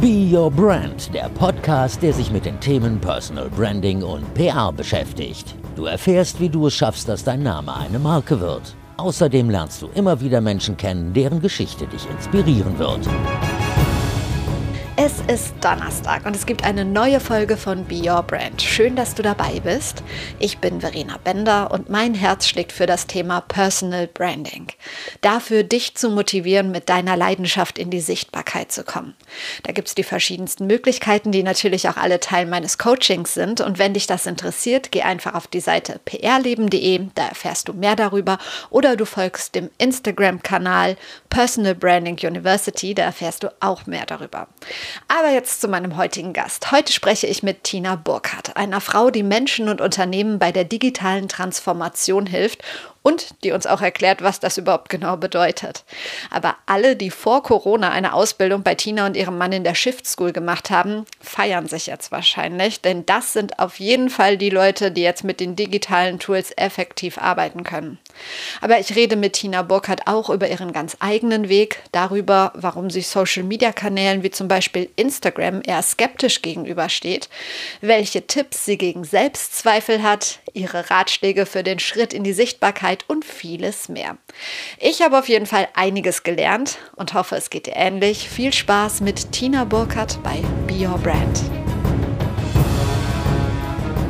Be Your Brand, der Podcast, der sich mit den Themen Personal Branding und PR beschäftigt. Du erfährst, wie du es schaffst, dass dein Name eine Marke wird. Außerdem lernst du immer wieder Menschen kennen, deren Geschichte dich inspirieren wird. Es ist Donnerstag und es gibt eine neue Folge von Be Your Brand. Schön, dass du dabei bist. Ich bin Verena Bender und mein Herz schlägt für das Thema Personal Branding. Dafür, dich zu motivieren, mit deiner Leidenschaft in die Sichtbarkeit zu kommen. Da gibt es die verschiedensten Möglichkeiten, die natürlich auch alle Teil meines Coachings sind. Und wenn dich das interessiert, geh einfach auf die Seite prleben.de, da erfährst du mehr darüber. Oder du folgst dem Instagram-Kanal Personal Branding University, da erfährst du auch mehr darüber. Aber jetzt zu meinem heutigen Gast. Heute spreche ich mit Tina Burkhardt, einer Frau, die Menschen und Unternehmen bei der digitalen Transformation hilft und die uns auch erklärt, was das überhaupt genau bedeutet. Aber alle, die vor Corona eine Ausbildung bei Tina und ihrem Mann in der Shift School gemacht haben, feiern sich jetzt wahrscheinlich, denn das sind auf jeden Fall die Leute, die jetzt mit den digitalen Tools effektiv arbeiten können. Aber ich rede mit Tina Burkhardt auch über ihren ganz eigenen Weg, darüber, warum sie Social-Media-Kanälen wie zum Beispiel Instagram eher skeptisch gegenübersteht, welche Tipps sie gegen Selbstzweifel hat, ihre Ratschläge für den Schritt in die Sichtbarkeit und vieles mehr. Ich habe auf jeden Fall einiges gelernt und hoffe, es geht dir ähnlich. Viel Spaß mit Tina Burkhardt bei Be Your Brand.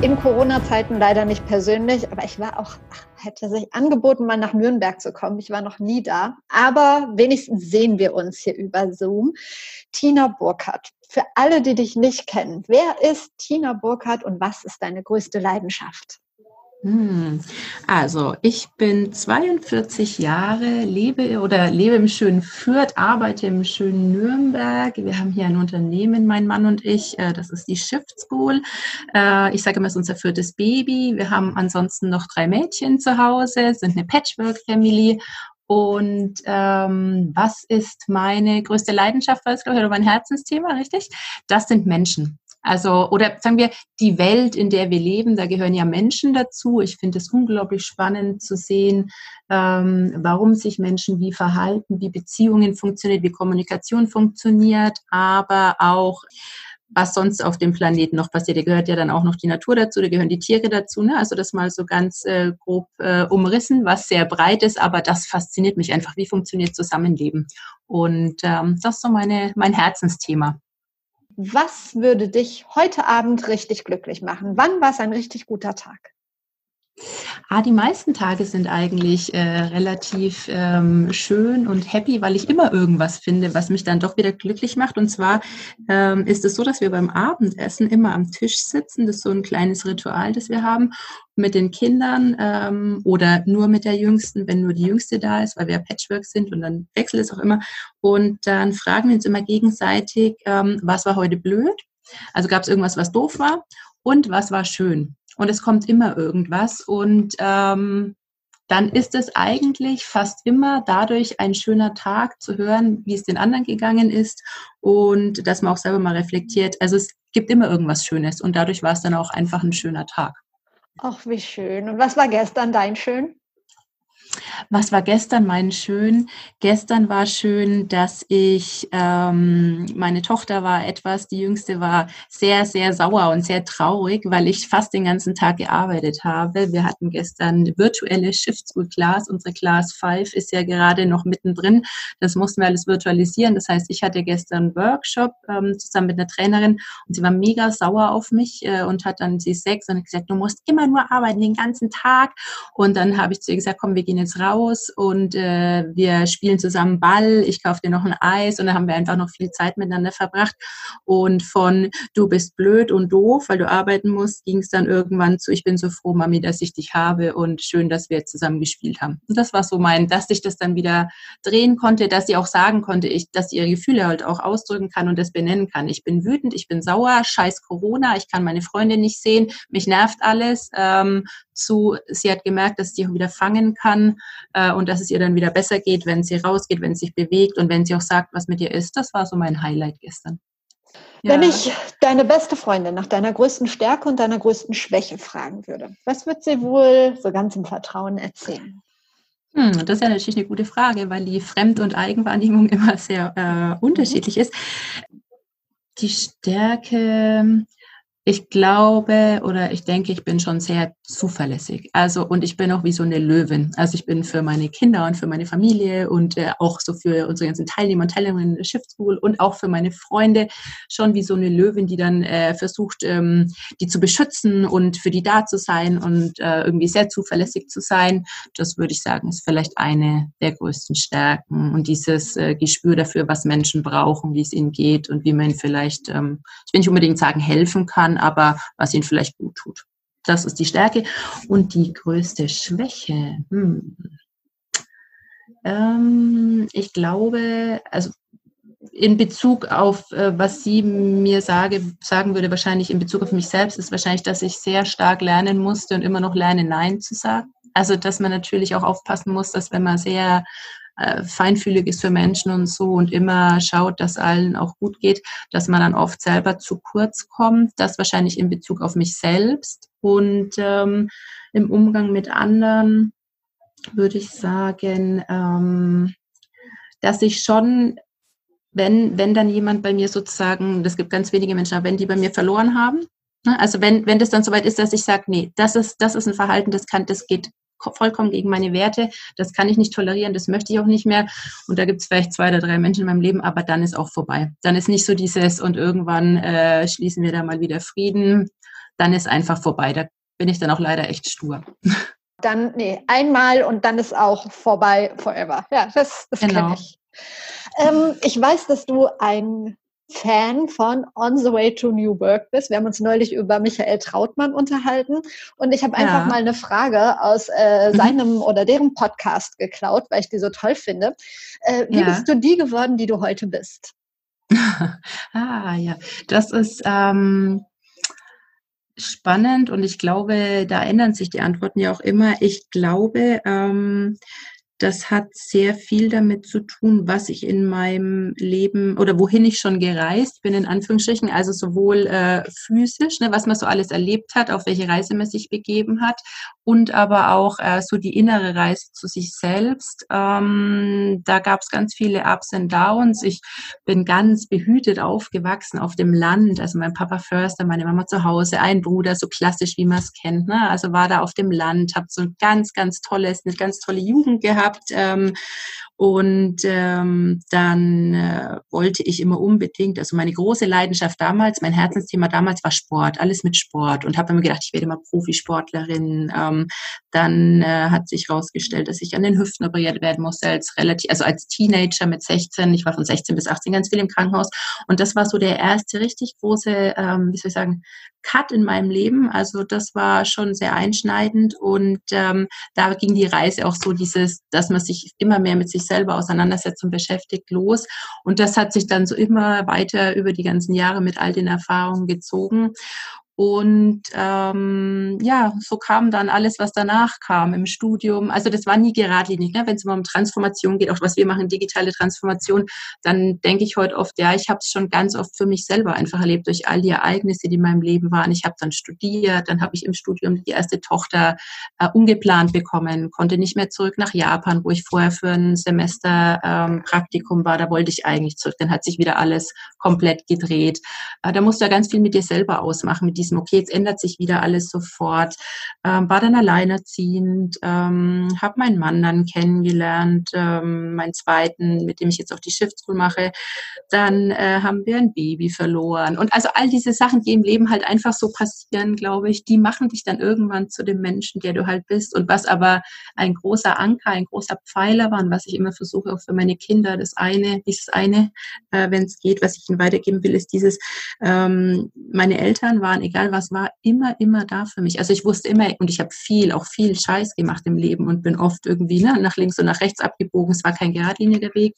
In Corona-Zeiten leider nicht persönlich, aber ich war auch, hätte sich angeboten, mal nach Nürnberg zu kommen. Ich war noch nie da, aber wenigstens sehen wir uns hier über Zoom. Tina Burkhardt, für alle, die dich nicht kennen, wer ist Tina Burkhardt und was ist deine größte Leidenschaft? Hm. Also, ich bin 42 Jahre, lebe oder lebe im schönen Fürth, arbeite im schönen Nürnberg. Wir haben hier ein Unternehmen, mein Mann und ich. Äh, das ist die Shift School. Äh, ich sage immer, es ist unser viertes Baby. Wir haben ansonsten noch drei Mädchen zu Hause, sind eine Patchwork-Family. Und ähm, was ist meine größte Leidenschaft, war es, glaube ich, oder mein Herzensthema, richtig? Das sind Menschen. Also, oder sagen wir, die Welt, in der wir leben, da gehören ja Menschen dazu. Ich finde es unglaublich spannend zu sehen, ähm, warum sich Menschen wie verhalten, wie Beziehungen funktionieren, wie Kommunikation funktioniert, aber auch was sonst auf dem Planeten noch passiert. Da gehört ja dann auch noch die Natur dazu, da gehören die Tiere dazu. Ne? Also das mal so ganz äh, grob äh, umrissen, was sehr breit ist, aber das fasziniert mich einfach. Wie funktioniert Zusammenleben? Und ähm, das ist so meine, mein Herzensthema was würde dich heute Abend richtig glücklich machen? Wann war es ein richtig guter Tag? Ah, die meisten Tage sind eigentlich äh, relativ ähm, schön und happy, weil ich immer irgendwas finde, was mich dann doch wieder glücklich macht. Und zwar ähm, ist es so, dass wir beim Abendessen immer am Tisch sitzen. Das ist so ein kleines Ritual, das wir haben mit den Kindern ähm, oder nur mit der Jüngsten, wenn nur die Jüngste da ist, weil wir Patchwork sind und dann wechselt es auch immer. Und dann fragen wir uns immer gegenseitig, ähm, was war heute blöd? Also gab es irgendwas, was doof war und was war schön? Und es kommt immer irgendwas und ähm, dann ist es eigentlich fast immer dadurch ein schöner Tag zu hören, wie es den anderen gegangen ist und dass man auch selber mal reflektiert. Also es gibt immer irgendwas Schönes und dadurch war es dann auch einfach ein schöner Tag. Ach, wie schön. Und was war gestern dein schön? Was war gestern mein schön? Gestern war schön, dass ich, ähm, meine Tochter war etwas, die jüngste war sehr, sehr sauer und sehr traurig, weil ich fast den ganzen Tag gearbeitet habe. Wir hatten gestern virtuelle Shift School Class. Unsere Class 5 ist ja gerade noch mittendrin. Das mussten wir alles virtualisieren. Das heißt, ich hatte gestern einen Workshop ähm, zusammen mit einer Trainerin und sie war mega sauer auf mich äh, und hat dann, sie ist sechs und hat gesagt, du musst immer nur arbeiten den ganzen Tag. Und dann habe ich zu ihr gesagt, komm, wir gehen jetzt raus und äh, wir spielen zusammen Ball, ich kaufe dir noch ein Eis und dann haben wir einfach noch viel Zeit miteinander verbracht. Und von du bist blöd und doof, weil du arbeiten musst, ging es dann irgendwann zu, ich bin so froh, Mami, dass ich dich habe und schön, dass wir zusammen gespielt haben. Und das war so mein, dass ich das dann wieder drehen konnte, dass sie auch sagen konnte, ich, dass sie ihre Gefühle halt auch ausdrücken kann und das benennen kann. Ich bin wütend, ich bin sauer, scheiß Corona, ich kann meine Freunde nicht sehen, mich nervt alles. Ähm, zu, sie hat gemerkt, dass sie auch wieder fangen kann äh, und dass es ihr dann wieder besser geht, wenn sie rausgeht, wenn sie sich bewegt und wenn sie auch sagt, was mit ihr ist. Das war so mein Highlight gestern. Ja. Wenn ich deine beste Freundin nach deiner größten Stärke und deiner größten Schwäche fragen würde, was wird sie wohl so ganz im Vertrauen erzählen? Hm, das ist ja natürlich eine gute Frage, weil die Fremd- und Eigenwahrnehmung immer sehr äh, unterschiedlich ist. Die Stärke, ich glaube oder ich denke, ich bin schon sehr zuverlässig. Also und ich bin auch wie so eine Löwin. Also ich bin für meine Kinder und für meine Familie und äh, auch so für unsere ganzen Teilnehmer und Teilnehmerinnen School und auch für meine Freunde schon wie so eine Löwin, die dann äh, versucht, ähm, die zu beschützen und für die da zu sein und äh, irgendwie sehr zuverlässig zu sein. Das würde ich sagen, ist vielleicht eine der größten Stärken und dieses äh, Gespür dafür, was Menschen brauchen, wie es ihnen geht und wie man vielleicht, ähm, ich will nicht unbedingt sagen, helfen kann, aber was ihnen vielleicht gut tut. Das ist die Stärke. Und die größte Schwäche, hm. ähm, ich glaube, also in Bezug auf, äh, was sie mir sage, sagen würde, wahrscheinlich in Bezug auf mich selbst, ist wahrscheinlich, dass ich sehr stark lernen musste und immer noch lerne, Nein zu sagen. Also, dass man natürlich auch aufpassen muss, dass wenn man sehr äh, feinfühlig ist für Menschen und so und immer schaut, dass allen auch gut geht, dass man dann oft selber zu kurz kommt. Das wahrscheinlich in Bezug auf mich selbst und ähm, im Umgang mit anderen würde ich sagen, ähm, dass ich schon, wenn, wenn dann jemand bei mir sozusagen, das gibt ganz wenige Menschen, aber wenn die bei mir verloren haben, ne, also wenn, wenn das dann soweit ist, dass ich sage, nee, das ist, das ist ein Verhalten, das kann, das geht vollkommen gegen meine Werte. Das kann ich nicht tolerieren, das möchte ich auch nicht mehr. Und da gibt es vielleicht zwei oder drei Menschen in meinem Leben, aber dann ist auch vorbei. Dann ist nicht so dieses und irgendwann äh, schließen wir da mal wieder Frieden. Dann ist einfach vorbei. Da bin ich dann auch leider echt stur. Dann, nee, einmal und dann ist auch vorbei forever. Ja, das, das genau. kenne ich. Ähm, ich weiß, dass du ein Fan von On the Way to New Work bist. Wir haben uns neulich über Michael Trautmann unterhalten und ich habe ja. einfach mal eine Frage aus äh, mhm. seinem oder deren Podcast geklaut, weil ich die so toll finde. Äh, wie ja. bist du die geworden, die du heute bist? ah ja, das ist ähm, spannend und ich glaube, da ändern sich die Antworten ja auch immer. Ich glaube, ähm, das hat sehr viel damit zu tun, was ich in meinem Leben oder wohin ich schon gereist bin, in Anführungsstrichen, also sowohl äh, physisch, ne, was man so alles erlebt hat, auf welche Reise man sich begeben hat und aber auch äh, so die innere Reise zu sich selbst. Ähm, da gab es ganz viele Ups und Downs. Ich bin ganz behütet aufgewachsen auf dem Land, also mein Papa Förster, meine Mama zu Hause, ein Bruder, so klassisch, wie man es kennt. Ne? Also war da auf dem Land, habe so ganz, ganz tolles, eine ganz tolle Jugend gehabt gehabt. Ähm, und ähm, dann äh, wollte ich immer unbedingt, also meine große Leidenschaft damals, mein Herzensthema damals war Sport, alles mit Sport und habe immer gedacht, ich werde mal Profisportlerin. Ähm, dann äh, hat sich herausgestellt, dass ich an den Hüften operiert werden musste als relativ, also als Teenager mit 16. Ich war von 16 bis 18 ganz viel im Krankenhaus und das war so der erste richtig große, ähm, wie soll ich sagen, Cut in meinem Leben. Also das war schon sehr einschneidend und ähm, da ging die Reise auch so dieses, dass man sich immer mehr mit sich selber auseinandersetzt und beschäftigt los. Und das hat sich dann so immer weiter über die ganzen Jahre mit all den Erfahrungen gezogen. Und ähm, ja, so kam dann alles, was danach kam im Studium. Also das war nie geradlinig. Ne? Wenn es um Transformation geht, auch was wir machen, digitale Transformation, dann denke ich heute oft, ja, ich habe es schon ganz oft für mich selber einfach erlebt durch all die Ereignisse, die in meinem Leben waren. Ich habe dann studiert, dann habe ich im Studium die erste Tochter äh, ungeplant bekommen, konnte nicht mehr zurück nach Japan, wo ich vorher für ein Semester ähm, Praktikum war. Da wollte ich eigentlich zurück. Dann hat sich wieder alles komplett gedreht. Äh, da musst du ja ganz viel mit dir selber ausmachen, mit diesem, okay, jetzt ändert sich wieder alles sofort. Ähm, war dann alleinerziehend, ähm, habe meinen Mann dann kennengelernt, ähm, meinen zweiten, mit dem ich jetzt auch die Shift School mache. Dann äh, haben wir ein Baby verloren. Und also all diese Sachen, die im Leben halt einfach so passieren, glaube ich, die machen dich dann irgendwann zu dem Menschen, der du halt bist. Und was aber ein großer Anker, ein großer Pfeiler war und was ich immer versuche auch für meine Kinder, das eine, dieses eine, äh, wenn es geht, was ich ihnen weitergeben will, ist dieses, ähm, meine Eltern waren, egal was war, immer, immer da für mich. Also ich wusste immer, und ich habe viel, auch viel Scheiß gemacht im Leben und bin oft irgendwie ne, nach links und nach rechts abgebogen. Es war kein geradliniger Weg,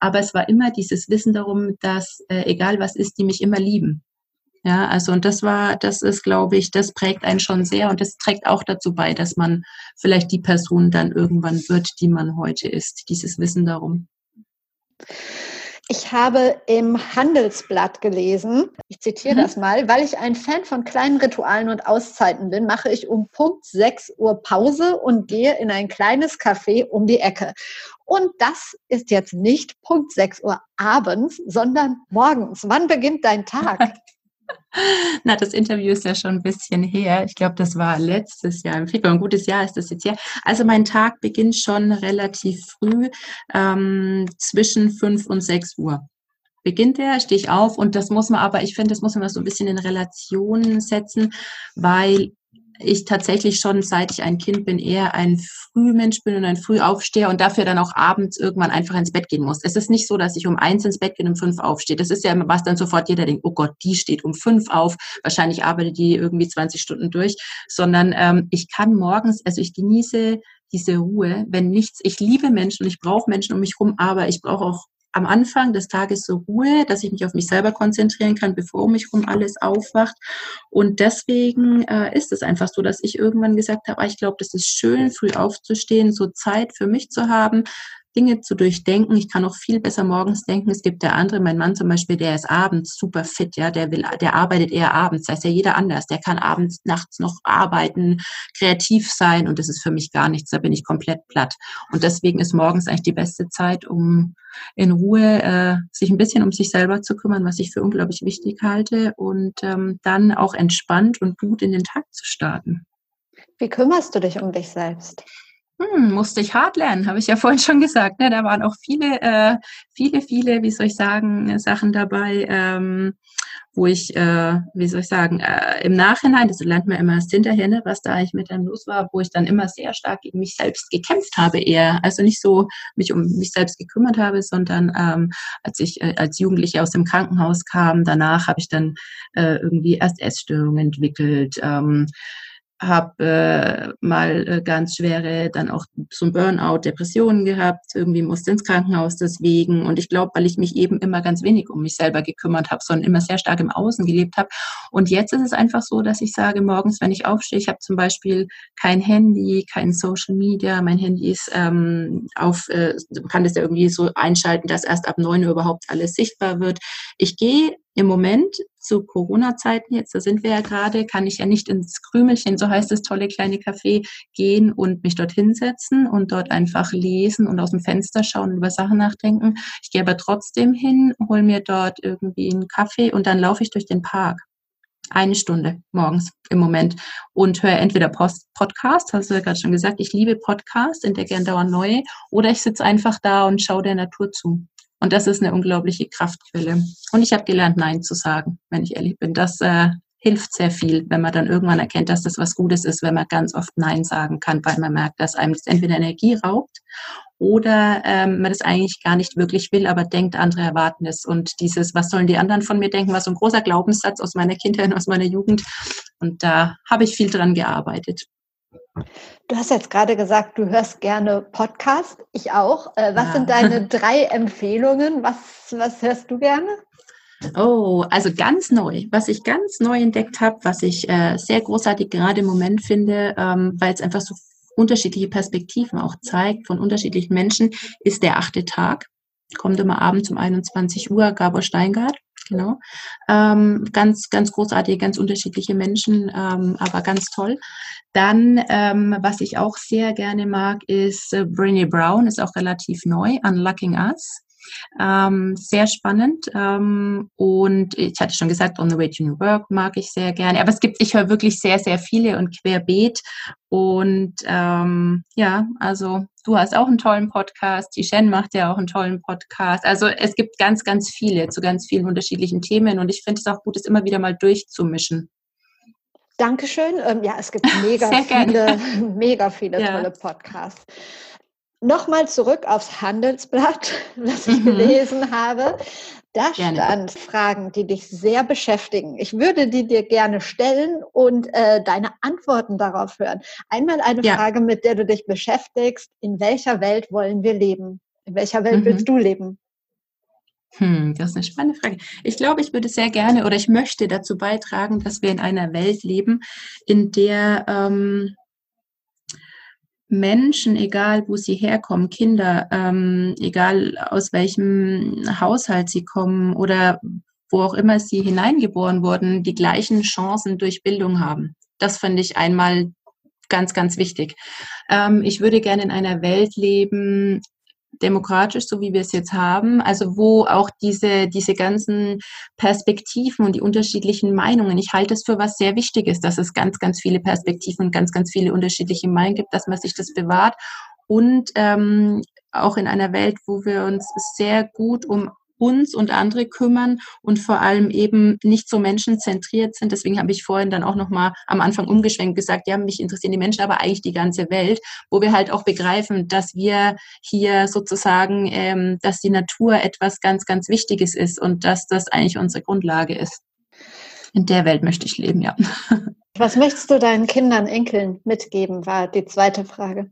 aber es war immer dieses Wissen darum, dass äh, egal was ist, die mich immer lieben. Ja, also und das war, das ist, glaube ich, das prägt einen schon sehr und das trägt auch dazu bei, dass man vielleicht die Person dann irgendwann wird, die man heute ist. Dieses Wissen darum. Ich habe im Handelsblatt gelesen, ich zitiere mhm. das mal, weil ich ein Fan von kleinen Ritualen und Auszeiten bin, mache ich um Punkt 6 Uhr Pause und gehe in ein kleines Café um die Ecke. Und das ist jetzt nicht Punkt 6 Uhr abends, sondern morgens. Wann beginnt dein Tag? Na, das Interview ist ja schon ein bisschen her. Ich glaube, das war letztes Jahr im Februar. Ein gutes Jahr ist das jetzt her. Also mein Tag beginnt schon relativ früh, ähm, zwischen 5 und 6 Uhr beginnt er, stehe ich auf und das muss man aber, ich finde, das muss man so ein bisschen in Relation setzen, weil ich tatsächlich schon, seit ich ein Kind bin, eher ein Frühmensch bin und ein Frühaufsteher und dafür dann auch abends irgendwann einfach ins Bett gehen muss. Es ist nicht so, dass ich um eins ins Bett gehe und um fünf aufstehe. Das ist ja immer was dann sofort jeder denkt, oh Gott, die steht um fünf auf, wahrscheinlich arbeitet die irgendwie 20 Stunden durch, sondern ähm, ich kann morgens, also ich genieße diese Ruhe, wenn nichts, ich liebe Menschen und ich brauche Menschen um mich rum, aber ich brauche auch am Anfang des Tages so Ruhe, dass ich mich auf mich selber konzentrieren kann, bevor um mich herum alles aufwacht. Und deswegen äh, ist es einfach so, dass ich irgendwann gesagt habe, ah, ich glaube, das ist schön, früh aufzustehen, so Zeit für mich zu haben, Dinge zu durchdenken. Ich kann auch viel besser morgens denken. Es gibt der andere, mein Mann zum Beispiel, der ist abends super fit, ja, der will, der arbeitet eher abends. Da ist ja jeder anders. Der kann abends, nachts noch arbeiten, kreativ sein und das ist für mich gar nichts. Da bin ich komplett platt. Und deswegen ist morgens eigentlich die beste Zeit, um in Ruhe äh, sich ein bisschen um sich selber zu kümmern, was ich für unglaublich wichtig halte und ähm, dann auch entspannt und gut in den Tag zu starten. Wie kümmerst du dich um dich selbst? Hm, musste ich hart lernen, habe ich ja vorhin schon gesagt. Ne? Da waren auch viele, äh, viele, viele, wie soll ich sagen, Sachen dabei, ähm, wo ich, äh, wie soll ich sagen, äh, im Nachhinein, das lernt man immer erst hinterher, ne, was da eigentlich mit einem los war, wo ich dann immer sehr stark gegen mich selbst gekämpft habe eher. Also nicht so mich um mich selbst gekümmert habe, sondern ähm, als ich äh, als Jugendliche aus dem Krankenhaus kam, danach habe ich dann äh, irgendwie erst Essstörungen entwickelt. Ähm, habe äh, mal äh, ganz schwere, dann auch so ein Burnout, Depressionen gehabt, irgendwie musste ins Krankenhaus deswegen. Und ich glaube, weil ich mich eben immer ganz wenig um mich selber gekümmert habe, sondern immer sehr stark im Außen gelebt habe. Und jetzt ist es einfach so, dass ich sage, morgens, wenn ich aufstehe, ich habe zum Beispiel kein Handy, kein Social Media, mein Handy ist ähm, auf, äh, kann das ja irgendwie so einschalten, dass erst ab neun Uhr überhaupt alles sichtbar wird. Ich gehe im Moment zu Corona-Zeiten, jetzt da sind wir ja gerade, kann ich ja nicht ins Krümelchen, so heißt das tolle kleine Café, gehen und mich dort hinsetzen und dort einfach lesen und aus dem Fenster schauen und über Sachen nachdenken. Ich gehe aber trotzdem hin, hole mir dort irgendwie einen Kaffee und dann laufe ich durch den Park. Eine Stunde morgens im Moment und höre entweder Post Podcast, hast du ja gerade schon gesagt, ich liebe Podcasts, entdecke dauernd neue, oder ich sitze einfach da und schaue der Natur zu. Und das ist eine unglaubliche Kraftquelle. Und ich habe gelernt, Nein zu sagen, wenn ich ehrlich bin. Das äh, hilft sehr viel, wenn man dann irgendwann erkennt, dass das was Gutes ist, wenn man ganz oft Nein sagen kann, weil man merkt, dass einem das entweder Energie raubt oder ähm, man das eigentlich gar nicht wirklich will, aber denkt, andere erwarten es. Und dieses, was sollen die anderen von mir denken, war so ein großer Glaubenssatz aus meiner Kindheit, aus meiner Jugend. Und da habe ich viel dran gearbeitet. Du hast jetzt gerade gesagt, du hörst gerne Podcast. Ich auch. Äh, was ja. sind deine drei Empfehlungen? Was, was hörst du gerne? Oh, also ganz neu. Was ich ganz neu entdeckt habe, was ich äh, sehr großartig gerade im Moment finde, ähm, weil es einfach so unterschiedliche Perspektiven auch zeigt von unterschiedlichen Menschen, ist der achte Tag. Kommt immer abends um 21 Uhr, Gabor Steingart. Genau. Ähm, ganz, ganz großartige, ganz unterschiedliche Menschen, ähm, aber ganz toll. Dann, ähm, was ich auch sehr gerne mag, ist äh, Brené Brown, ist auch relativ neu, Unlocking Us. Ähm, sehr spannend. Ähm, und ich hatte schon gesagt, On the Way to New Work mag ich sehr gerne. Aber es gibt, ich höre wirklich sehr, sehr viele und querbeet. Und ähm, ja, also du hast auch einen tollen Podcast. Die Shen macht ja auch einen tollen Podcast. Also es gibt ganz, ganz viele zu ganz vielen unterschiedlichen Themen. Und ich finde es auch gut, es immer wieder mal durchzumischen. Dankeschön. Ähm, ja, es gibt mega viele, mega viele ja. tolle Podcasts. Nochmal zurück aufs Handelsblatt, was ich mhm. gelesen habe. Da gerne. stand Fragen, die dich sehr beschäftigen. Ich würde die dir gerne stellen und äh, deine Antworten darauf hören. Einmal eine ja. Frage, mit der du dich beschäftigst. In welcher Welt wollen wir leben? In welcher Welt mhm. willst du leben? Hm, das ist eine spannende Frage. Ich glaube, ich würde sehr gerne oder ich möchte dazu beitragen, dass wir in einer Welt leben, in der ähm, Menschen, egal wo sie herkommen, Kinder, ähm, egal aus welchem Haushalt sie kommen oder wo auch immer sie hineingeboren wurden, die gleichen Chancen durch Bildung haben. Das finde ich einmal ganz, ganz wichtig. Ähm, ich würde gerne in einer Welt leben, demokratisch, so wie wir es jetzt haben, also wo auch diese, diese ganzen Perspektiven und die unterschiedlichen Meinungen, ich halte es für was sehr Wichtiges, dass es ganz, ganz viele Perspektiven und ganz, ganz viele unterschiedliche Meinungen gibt, dass man sich das bewahrt. Und ähm, auch in einer Welt, wo wir uns sehr gut um uns und andere kümmern und vor allem eben nicht so menschenzentriert sind. Deswegen habe ich vorhin dann auch nochmal am Anfang umgeschwenkt gesagt, ja, mich interessieren die Menschen, aber eigentlich die ganze Welt, wo wir halt auch begreifen, dass wir hier sozusagen, ähm, dass die Natur etwas ganz, ganz Wichtiges ist und dass das eigentlich unsere Grundlage ist. In der Welt möchte ich leben, ja. Was möchtest du deinen Kindern, Enkeln mitgeben, war die zweite Frage.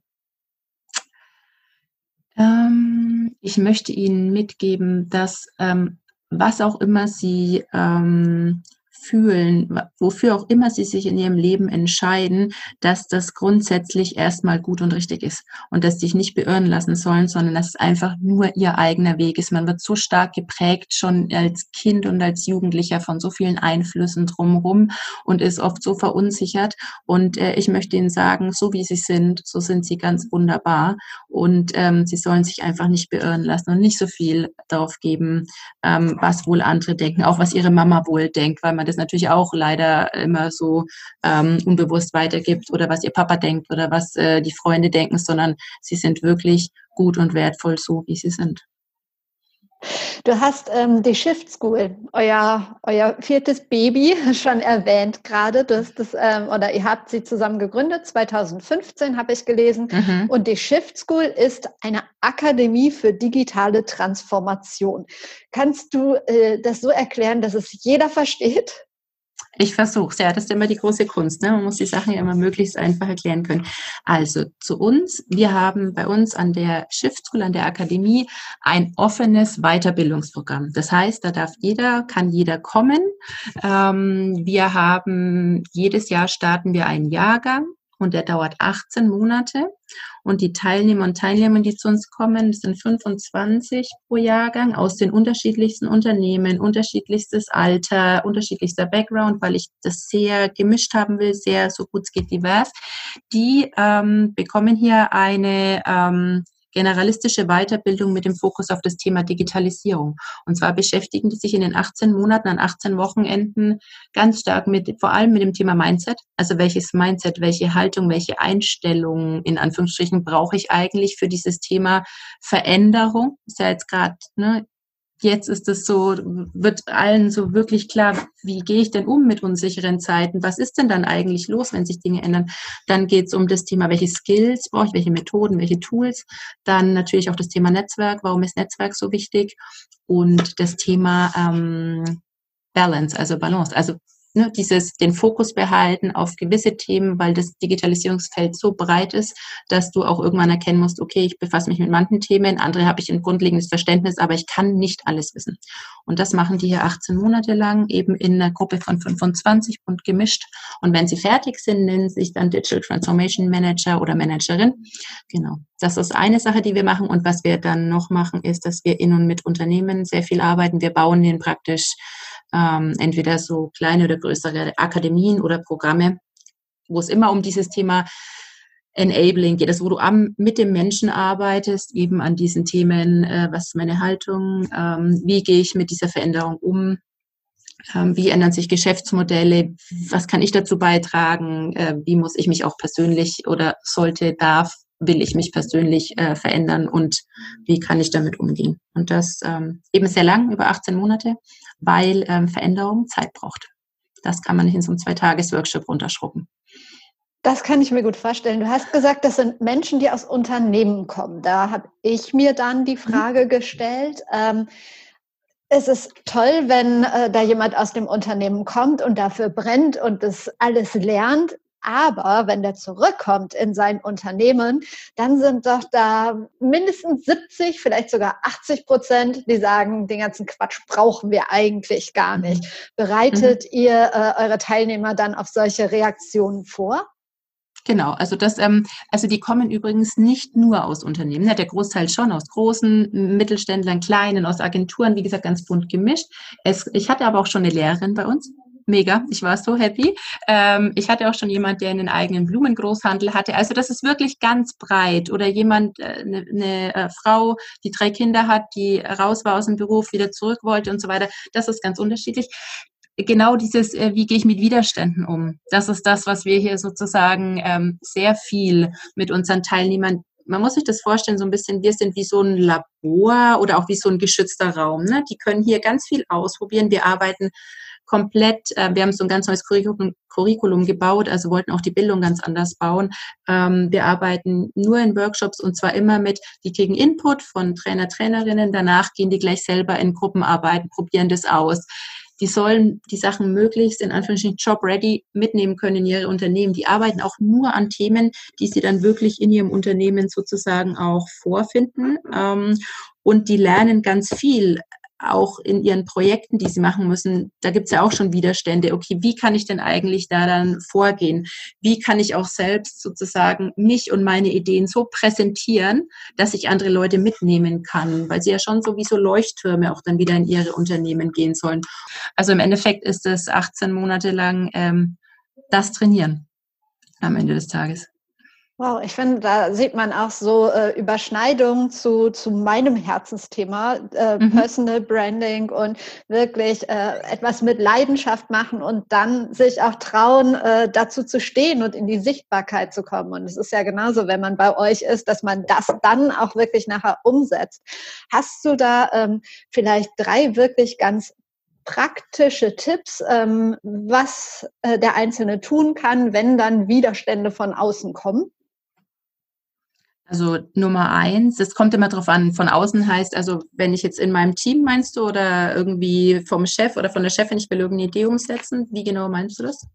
Ähm, ich möchte Ihnen mitgeben, dass ähm, was auch immer Sie ähm, fühlen, wofür auch immer sie sich in ihrem Leben entscheiden, dass das grundsätzlich erstmal gut und richtig ist und dass sie sich nicht beirren lassen sollen, sondern dass es einfach nur ihr eigener Weg ist. Man wird so stark geprägt schon als Kind und als Jugendlicher von so vielen Einflüssen drumherum und ist oft so verunsichert. Und äh, ich möchte Ihnen sagen, so wie Sie sind, so sind Sie ganz wunderbar und ähm, Sie sollen sich einfach nicht beirren lassen und nicht so viel darauf geben, ähm, was wohl andere denken, auch was Ihre Mama wohl denkt, weil man das das natürlich auch leider immer so ähm, unbewusst weitergibt oder was ihr Papa denkt oder was äh, die Freunde denken, sondern sie sind wirklich gut und wertvoll so, wie sie sind. Du hast ähm, die Shift School, euer, euer viertes Baby, schon erwähnt gerade. Du hast das, ähm, oder ihr habt sie zusammen gegründet, 2015 habe ich gelesen. Mhm. Und die Shift School ist eine Akademie für digitale Transformation. Kannst du äh, das so erklären, dass es jeder versteht? Ich versuche es, ja, das ist immer die große Kunst. Ne? Man muss die Sachen ja immer möglichst einfach erklären können. Also zu uns, wir haben bei uns an der Shift School, an der Akademie, ein offenes Weiterbildungsprogramm. Das heißt, da darf jeder, kann jeder kommen. Ähm, wir haben, jedes Jahr starten wir einen Jahrgang und der dauert 18 Monate. Und die Teilnehmer und Teilnehmer, die zu uns kommen, sind 25 pro Jahrgang aus den unterschiedlichsten Unternehmen, unterschiedlichstes Alter, unterschiedlichster Background, weil ich das sehr gemischt haben will, sehr so gut es geht divers. Die ähm, bekommen hier eine ähm, generalistische Weiterbildung mit dem Fokus auf das Thema Digitalisierung. Und zwar beschäftigen die sich in den 18 Monaten an 18 Wochenenden ganz stark mit, vor allem mit dem Thema Mindset. Also welches Mindset, welche Haltung, welche Einstellung in Anführungsstrichen brauche ich eigentlich für dieses Thema Veränderung? Ist ja jetzt gerade ne, jetzt ist es so, wird allen so wirklich klar, wie gehe ich denn um mit unsicheren Zeiten? Was ist denn dann eigentlich los, wenn sich Dinge ändern? Dann geht es um das Thema, welche Skills brauche ich, welche Methoden, welche Tools. Dann natürlich auch das Thema Netzwerk. Warum ist Netzwerk so wichtig? Und das Thema ähm, Balance, also Balance. Also ne, dieses, den Fokus behalten auf gewisse Themen, weil das Digitalisierungsfeld so breit ist, dass du auch irgendwann erkennen musst, okay, ich befasse mich mit manchen Themen, andere habe ich ein grundlegendes Verständnis, aber ich kann nicht alles wissen. Und das machen die hier 18 Monate lang, eben in einer Gruppe von 25 und gemischt. Und wenn sie fertig sind, nennen sie sich dann Digital Transformation Manager oder Managerin. Genau. Das ist eine Sache, die wir machen. Und was wir dann noch machen, ist, dass wir in und mit Unternehmen sehr viel arbeiten. Wir bauen den praktisch ähm, entweder so kleine oder größere Akademien oder Programme, wo es immer um dieses Thema Enabling geht, also wo du am, mit dem Menschen arbeitest, eben an diesen Themen, äh, was ist meine Haltung, ähm, wie gehe ich mit dieser Veränderung um, ähm, wie ändern sich Geschäftsmodelle, was kann ich dazu beitragen, äh, wie muss ich mich auch persönlich oder sollte, darf, will ich mich persönlich äh, verändern und wie kann ich damit umgehen. Und das ähm, eben sehr lang, über 18 Monate weil ähm, Veränderung Zeit braucht. Das kann man nicht in so einem Zwei-Tages-Workshop runterschrubben. Das kann ich mir gut vorstellen. Du hast gesagt, das sind Menschen, die aus Unternehmen kommen. Da habe ich mir dann die mhm. Frage gestellt. Ähm, es ist toll, wenn äh, da jemand aus dem Unternehmen kommt und dafür brennt und das alles lernt. Aber wenn der zurückkommt in sein Unternehmen, dann sind doch da mindestens 70, vielleicht sogar 80 Prozent, die sagen, den ganzen Quatsch brauchen wir eigentlich gar mhm. nicht. Bereitet mhm. ihr äh, eure Teilnehmer dann auf solche Reaktionen vor? Genau, also das, ähm, also die kommen übrigens nicht nur aus Unternehmen, ne? der Großteil schon aus großen Mittelständlern, kleinen, aus Agenturen, wie gesagt, ganz bunt gemischt. Es, ich hatte aber auch schon eine Lehrerin bei uns, mega, ich war so happy. Ähm, ich hatte auch schon jemand, der einen eigenen Blumengroßhandel hatte. Also das ist wirklich ganz breit. Oder jemand, äh, eine, eine äh, Frau, die drei Kinder hat, die raus war aus dem Beruf, wieder zurück wollte und so weiter. Das ist ganz unterschiedlich genau dieses, äh, wie gehe ich mit Widerständen um? Das ist das, was wir hier sozusagen ähm, sehr viel mit unseren Teilnehmern man muss sich das vorstellen, so ein bisschen, wir sind wie so ein Labor oder auch wie so ein geschützter Raum. Ne? Die können hier ganz viel ausprobieren. Wir arbeiten komplett, äh, wir haben so ein ganz neues Curriculum, Curriculum gebaut, also wollten auch die Bildung ganz anders bauen. Ähm, wir arbeiten nur in Workshops und zwar immer mit, die kriegen Input von Trainer, Trainerinnen, danach gehen die gleich selber in Gruppen arbeiten, probieren das aus die sollen die Sachen möglichst in Anführungsstrichen job-ready mitnehmen können in ihre Unternehmen. Die arbeiten auch nur an Themen, die sie dann wirklich in ihrem Unternehmen sozusagen auch vorfinden. Ähm, und die lernen ganz viel auch in ihren Projekten, die sie machen müssen, da gibt es ja auch schon Widerstände. Okay, wie kann ich denn eigentlich da dann vorgehen? Wie kann ich auch selbst sozusagen mich und meine Ideen so präsentieren, dass ich andere Leute mitnehmen kann, weil sie ja schon sowieso Leuchttürme auch dann wieder in ihre Unternehmen gehen sollen. Also im Endeffekt ist es 18 Monate lang ähm, das Trainieren am Ende des Tages. Wow, ich finde, da sieht man auch so äh, Überschneidungen zu, zu meinem Herzensthema, äh, mhm. Personal Branding und wirklich äh, etwas mit Leidenschaft machen und dann sich auch trauen, äh, dazu zu stehen und in die Sichtbarkeit zu kommen. Und es ist ja genauso, wenn man bei euch ist, dass man das dann auch wirklich nachher umsetzt. Hast du da ähm, vielleicht drei wirklich ganz praktische Tipps, ähm, was äh, der Einzelne tun kann, wenn dann Widerstände von außen kommen? Also Nummer eins, das kommt immer darauf an, von außen heißt, also wenn ich jetzt in meinem Team meinst du oder irgendwie vom Chef oder von der Chefin, ich will irgendeine Idee umsetzen, wie genau meinst du das?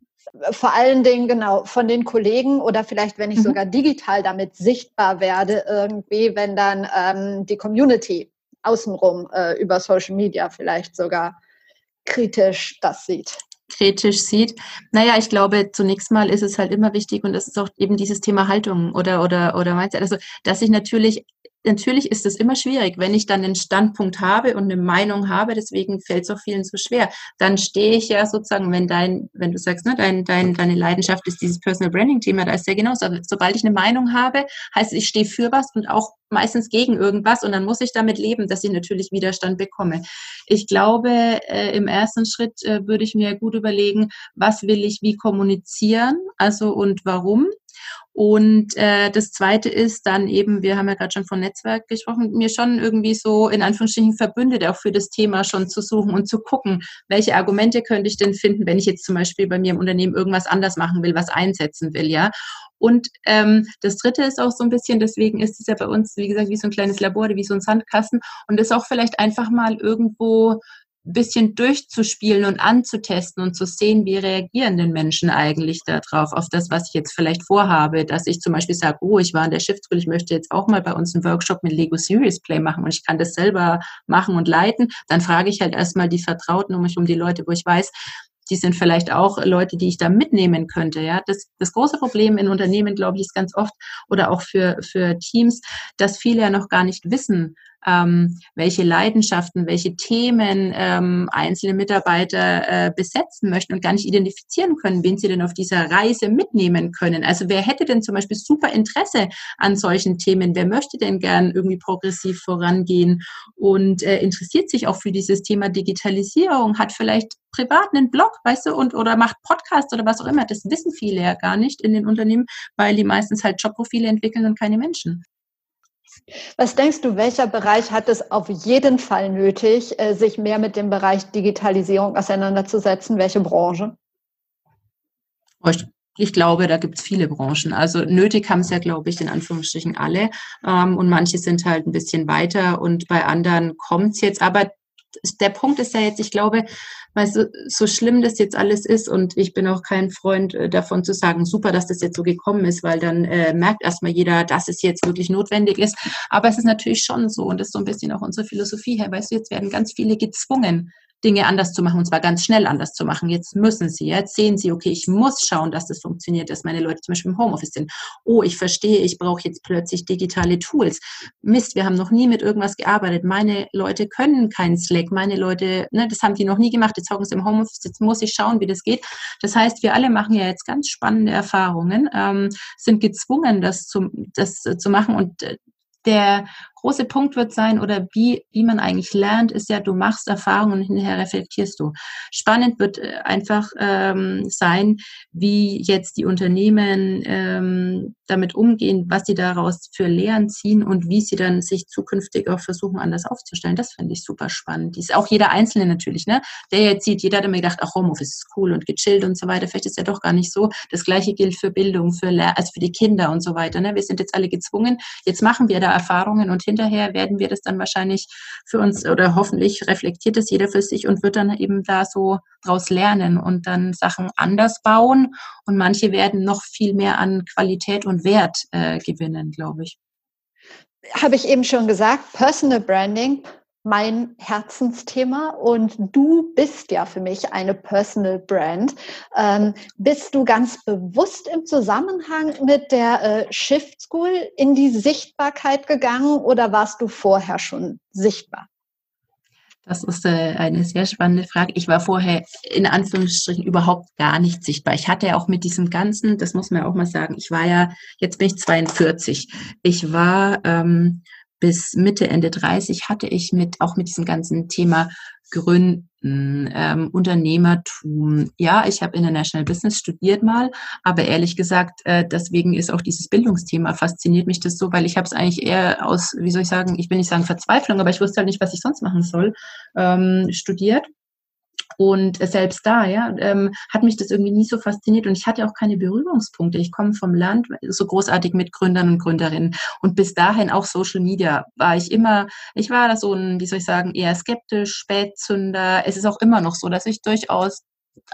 Vor allen Dingen genau von den Kollegen oder vielleicht, wenn ich mhm. sogar digital damit sichtbar werde, irgendwie, wenn dann ähm, die Community außenrum äh, über Social Media vielleicht sogar kritisch das sieht kritisch sieht. Naja, ich glaube, zunächst mal ist es halt immer wichtig und das ist auch eben dieses Thema Haltung oder, oder, oder Mindset. Also, dass ich natürlich natürlich ist es immer schwierig, wenn ich dann einen Standpunkt habe und eine Meinung habe, deswegen fällt es auch vielen so schwer. Dann stehe ich ja sozusagen, wenn dein, wenn du sagst, ne, dein, dein, deine Leidenschaft ist dieses Personal Branding Thema, da ist ja genauso. Sobald ich eine Meinung habe, heißt es, ich stehe für was und auch meistens gegen irgendwas und dann muss ich damit leben, dass ich natürlich Widerstand bekomme. Ich glaube, äh, im ersten Schritt äh, würde ich mir gut überlegen, was will ich wie kommunizieren, also und warum. Und äh, das Zweite ist dann eben, wir haben ja gerade schon von Netzwerk gesprochen, mir schon irgendwie so in Anführungsstrichen Verbündete auch für das Thema schon zu suchen und zu gucken, welche Argumente könnte ich denn finden, wenn ich jetzt zum Beispiel bei mir im Unternehmen irgendwas anders machen will, was einsetzen will, ja. Und ähm, das Dritte ist auch so ein bisschen, deswegen ist es ja bei uns, wie gesagt, wie so ein kleines Labor, wie so ein Sandkasten und ist auch vielleicht einfach mal irgendwo bisschen durchzuspielen und anzutesten und zu sehen, wie reagieren denn Menschen eigentlich darauf, auf das, was ich jetzt vielleicht vorhabe, dass ich zum Beispiel sage, oh, ich war in der Shift School, ich möchte jetzt auch mal bei uns einen Workshop mit Lego Serious Play machen und ich kann das selber machen und leiten, dann frage ich halt erstmal die Vertrauten um mich um die Leute, wo ich weiß, die sind vielleicht auch Leute, die ich da mitnehmen könnte. Ja, das, das große Problem in Unternehmen, glaube ich, ist ganz oft oder auch für, für Teams, dass viele ja noch gar nicht wissen, ähm, welche Leidenschaften, welche Themen ähm, einzelne Mitarbeiter äh, besetzen möchten und gar nicht identifizieren können, wen sie denn auf dieser Reise mitnehmen können. Also wer hätte denn zum Beispiel super Interesse an solchen Themen? Wer möchte denn gern irgendwie progressiv vorangehen und äh, interessiert sich auch für dieses Thema Digitalisierung, hat vielleicht privat einen Blog, weißt du, und oder macht Podcast oder was auch immer. Das wissen viele ja gar nicht in den Unternehmen, weil die meistens halt Jobprofile entwickeln und keine Menschen. Was denkst du, welcher Bereich hat es auf jeden Fall nötig, äh, sich mehr mit dem Bereich Digitalisierung auseinanderzusetzen? Welche Branche? Ich glaube, da gibt es viele Branchen. Also nötig haben es ja, glaube ich, in Anführungsstrichen alle. Ähm, und manche sind halt ein bisschen weiter und bei anderen kommt es jetzt. Aber der Punkt ist ja jetzt, ich glaube, weißt du, so schlimm das jetzt alles ist und ich bin auch kein Freund äh, davon zu sagen, super, dass das jetzt so gekommen ist, weil dann äh, merkt erstmal jeder, dass es jetzt wirklich notwendig ist. Aber es ist natürlich schon so und das ist so ein bisschen auch unsere Philosophie her, weißt du, jetzt werden ganz viele gezwungen, Dinge anders zu machen und zwar ganz schnell anders zu machen. Jetzt müssen sie, jetzt sehen sie, okay, ich muss schauen, dass das funktioniert, dass meine Leute zum Beispiel im Homeoffice sind. Oh, ich verstehe, ich brauche jetzt plötzlich digitale Tools. Mist, wir haben noch nie mit irgendwas gearbeitet. Meine Leute können keinen Slack. Meine Leute, ne, das haben die noch nie gemacht. Jetzt hocken sie im Homeoffice. Jetzt muss ich schauen, wie das geht. Das heißt, wir alle machen ja jetzt ganz spannende Erfahrungen, ähm, sind gezwungen, das zu, das zu machen und äh, der große Punkt wird sein oder wie, wie man eigentlich lernt, ist ja, du machst Erfahrungen und hinterher reflektierst du. Spannend wird äh, einfach ähm, sein, wie jetzt die Unternehmen ähm, damit umgehen, was sie daraus für Lehren ziehen und wie sie dann sich zukünftig auch versuchen, anders aufzustellen. Das finde ich super spannend. ist auch jeder Einzelne natürlich, ne? Der jetzt sieht, jeder hat immer gedacht, ach, Homeoffice ist cool und gechillt und so weiter. Vielleicht ist ja doch gar nicht so. Das Gleiche gilt für Bildung, für Lehr also für die Kinder und so weiter. Ne? Wir sind jetzt alle gezwungen. Jetzt machen wir da Erfahrungen und hinterher werden wir das dann wahrscheinlich für uns oder hoffentlich reflektiert es jeder für sich und wird dann eben da so draus lernen und dann Sachen anders bauen. Und manche werden noch viel mehr an Qualität und Wert äh, gewinnen, glaube ich. Habe ich eben schon gesagt, Personal Branding mein Herzensthema und du bist ja für mich eine Personal Brand. Ähm, bist du ganz bewusst im Zusammenhang mit der äh, Shift School in die Sichtbarkeit gegangen oder warst du vorher schon sichtbar? Das ist äh, eine sehr spannende Frage. Ich war vorher in Anführungsstrichen überhaupt gar nicht sichtbar. Ich hatte ja auch mit diesem ganzen, das muss man auch mal sagen, ich war ja, jetzt bin ich 42. Ich war ähm, bis Mitte, Ende 30 hatte ich mit, auch mit diesem ganzen Thema Gründen, ähm, Unternehmertum. Ja, ich habe International Business studiert mal, aber ehrlich gesagt, äh, deswegen ist auch dieses Bildungsthema fasziniert mich das so, weil ich habe es eigentlich eher aus, wie soll ich sagen, ich will nicht sagen Verzweiflung, aber ich wusste halt nicht, was ich sonst machen soll, ähm, studiert und selbst da, ja, ähm, hat mich das irgendwie nie so fasziniert und ich hatte auch keine Berührungspunkte. Ich komme vom Land, so großartig mit Gründern und Gründerinnen. Und bis dahin auch Social Media war ich immer, ich war da so ein, wie soll ich sagen, eher skeptisch, Spätzünder. Es ist auch immer noch so, dass ich durchaus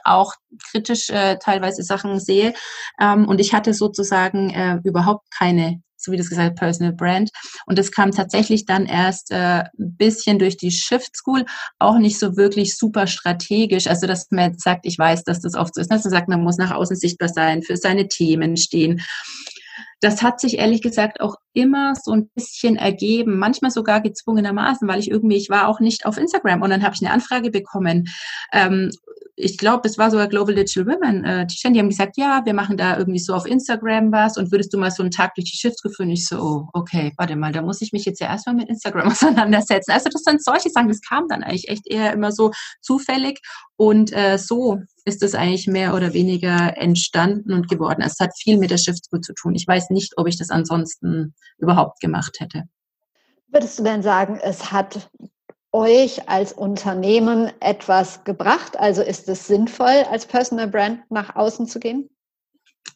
auch kritisch äh, teilweise Sachen sehe. Ähm, und ich hatte sozusagen äh, überhaupt keine so wie das gesagt, Personal Brand. Und das kam tatsächlich dann erst äh, ein bisschen durch die Shift School, auch nicht so wirklich super strategisch. Also, dass man jetzt sagt, ich weiß, dass das oft so ist, dass man sagt, man muss nach außen sichtbar sein, für seine Themen stehen. Das hat sich ehrlich gesagt auch immer so ein bisschen ergeben, manchmal sogar gezwungenermaßen, weil ich irgendwie, ich war auch nicht auf Instagram und dann habe ich eine Anfrage bekommen ähm, ich glaube, es war sogar Global Digital Women, äh, die, haben gesagt, ja, wir machen da irgendwie so auf Instagram was und würdest du mal so einen Tag durch die Shifts geführt? Ich so, oh, okay, warte mal, da muss ich mich jetzt ja erstmal mit Instagram auseinandersetzen. Also das sind solche Sachen, das kam dann eigentlich echt eher immer so zufällig und äh, so ist es eigentlich mehr oder weniger entstanden und geworden. Es hat viel mit der Shifts zu tun. Ich weiß nicht, ob ich das ansonsten überhaupt gemacht hätte. Würdest du denn sagen, es hat euch als Unternehmen etwas gebracht? Also ist es sinnvoll, als Personal Brand nach außen zu gehen?